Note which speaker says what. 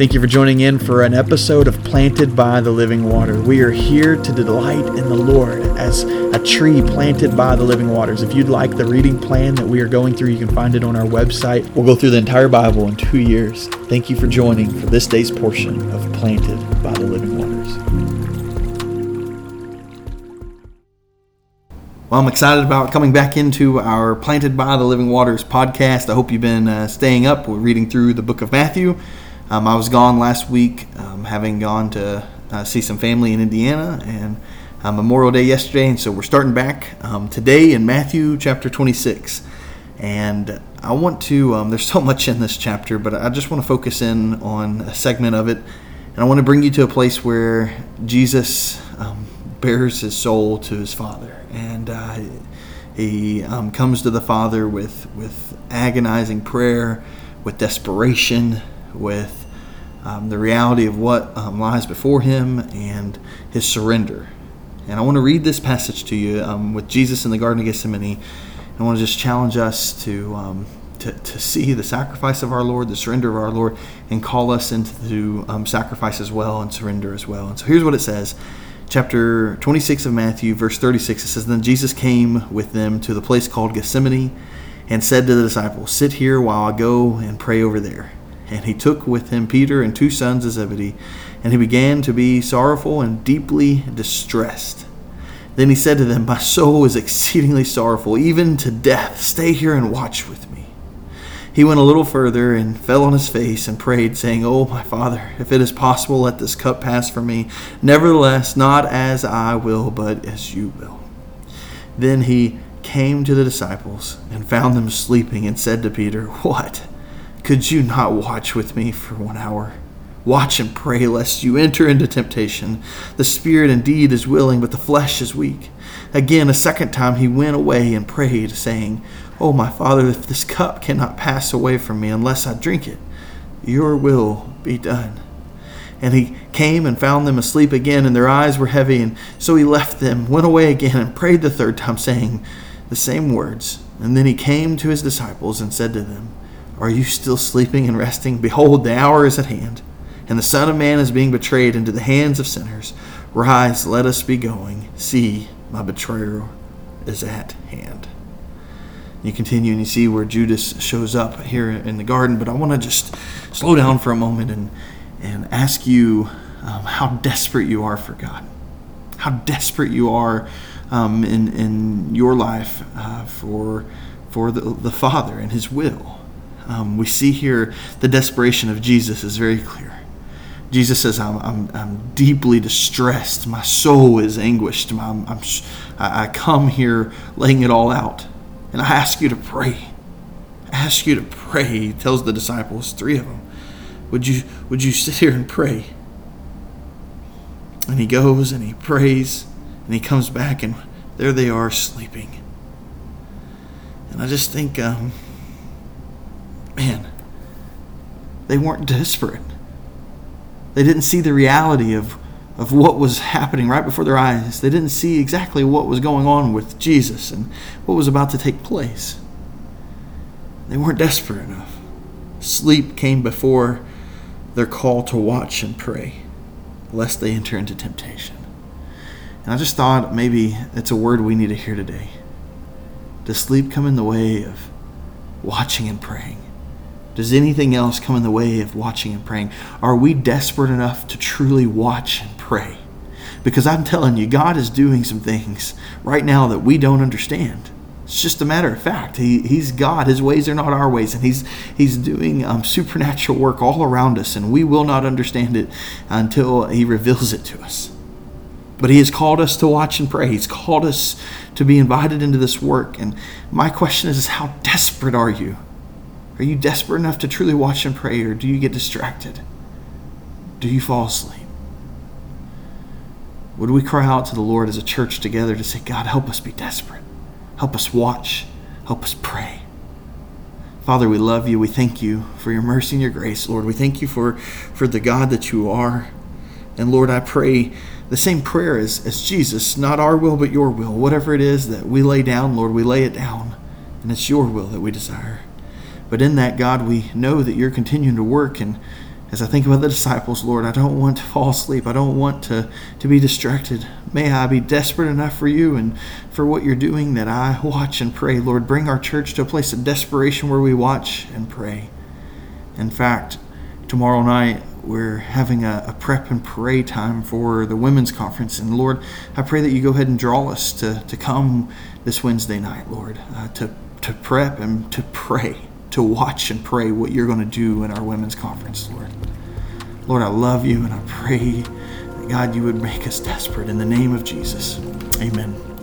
Speaker 1: Thank you for joining in for an episode of Planted by the Living Water. We are here to delight in the Lord as a tree planted by the living waters. If you'd like the reading plan that we are going through, you can find it on our website. We'll go through the entire Bible in two years. Thank you for joining for this day's portion of Planted by the Living Waters. Well, I'm excited about coming back into our Planted by the Living Waters podcast. I hope you've been uh, staying up. We're reading through the book of Matthew. Um, I was gone last week, um, having gone to uh, see some family in Indiana, and uh, Memorial Day yesterday, and so we're starting back um, today in Matthew chapter 26. And I want to, um, there's so much in this chapter, but I just want to focus in on a segment of it. And I want to bring you to a place where Jesus um, bares his soul to his Father. And uh, he um, comes to the Father with, with agonizing prayer, with desperation, with um, the reality of what um, lies before him and his surrender. And I want to read this passage to you um, with Jesus in the Garden of Gethsemane. I want to just challenge us to, um, to, to, see the sacrifice of our Lord, the surrender of our Lord, and call us into um, sacrifice as well and surrender as well. And so here's what it says. Chapter 26 of Matthew, verse 36, it says, Then Jesus came with them to the place called Gethsemane and said to the disciples, Sit here while I go and pray over there. And he took with him Peter and two sons of Zebedee, and he began to be sorrowful and deeply distressed. Then he said to them, My soul is exceedingly sorrowful, even to death. Stay here and watch with me. He went a little further and fell on his face and prayed, saying, Oh, my Father, if it is possible, let this cup pass from me. Nevertheless, not as I will, but as you will. Then he came to the disciples and found them sleeping and said to Peter, What? Could you not watch with me for one hour? Watch and pray lest you enter into temptation. The spirit indeed is willing, but the flesh is weak. Again, a second time he went away and prayed, saying, Oh, my Father, if this cup cannot pass away from me unless I drink it, your will be done. And he came and found them asleep again, and their eyes were heavy. And so he left them, went away again, and prayed the third time, saying the same words. And then he came to his disciples and said to them, are you still sleeping and resting? Behold, the hour is at hand, and the Son of Man is being betrayed into the hands of sinners. Rise, let us be going. See, my betrayer is at hand. You continue and you see where Judas shows up here in the garden, but I want to just slow down for a moment and, and ask you um, how desperate you are for God, how desperate you are um, in, in your life uh, for, for the, the Father and His will um, we see here the desperation of Jesus is very clear. Jesus says, I'm, I'm, I'm deeply distressed. My soul is anguished. I'm, I'm, I come here laying it all out. And I ask you to pray. I ask you to pray. He tells the disciples, three of them, would you, would you sit here and pray? And he goes and he prays and he comes back and there they are sleeping. And I just think, um, man, they weren't desperate. They didn't see the reality of, of what was happening right before their eyes. They didn't see exactly what was going on with Jesus and what was about to take place. They weren't desperate enough. Sleep came before their call to watch and pray, lest they enter into temptation. And I just thought maybe it's a word we need to hear today. Does sleep come in the way of watching and praying? Does anything else come in the way of watching and praying? Are we desperate enough to truly watch and pray? Because I'm telling you, God is doing some things right now that we don't understand. It's just a matter of fact. He, he's God. His ways are not our ways, and He's He's doing um, supernatural work all around us, and we will not understand it until He reveals it to us. But He has called us to watch and pray. He's called us to be invited into this work. And my question is, is how desperate are you? Are you desperate enough to truly watch and pray, or do you get distracted? Do you fall asleep? Would we cry out to the Lord as a church together to say, God, help us be desperate? Help us watch. Help us pray. Father, we love you. We thank you for your mercy and your grace, Lord. We thank you for, for the God that you are. And Lord, I pray the same prayer as, as Jesus, not our will, but your will. Whatever it is that we lay down, Lord, we lay it down. And it's your will that we desire. But in that, God, we know that you're continuing to work and as I think about the disciples, Lord, I don't want to fall asleep. I don't want to, to be distracted. May I be desperate enough for you and for what you're doing that I watch and pray. Lord, bring our church to a place of desperation where we watch and pray. In fact, tomorrow night, we're having a, a, prep and pray time for the women's conference. And Lord, I pray that you go ahead and draw us to, to come this Wednesday night, Lord, uh, to, to prep and to pray, to watch and pray what you're going to do in our women's conference, Lord. Lord, I love you and I pray that God, you would make us desperate in the name of Jesus. Amen.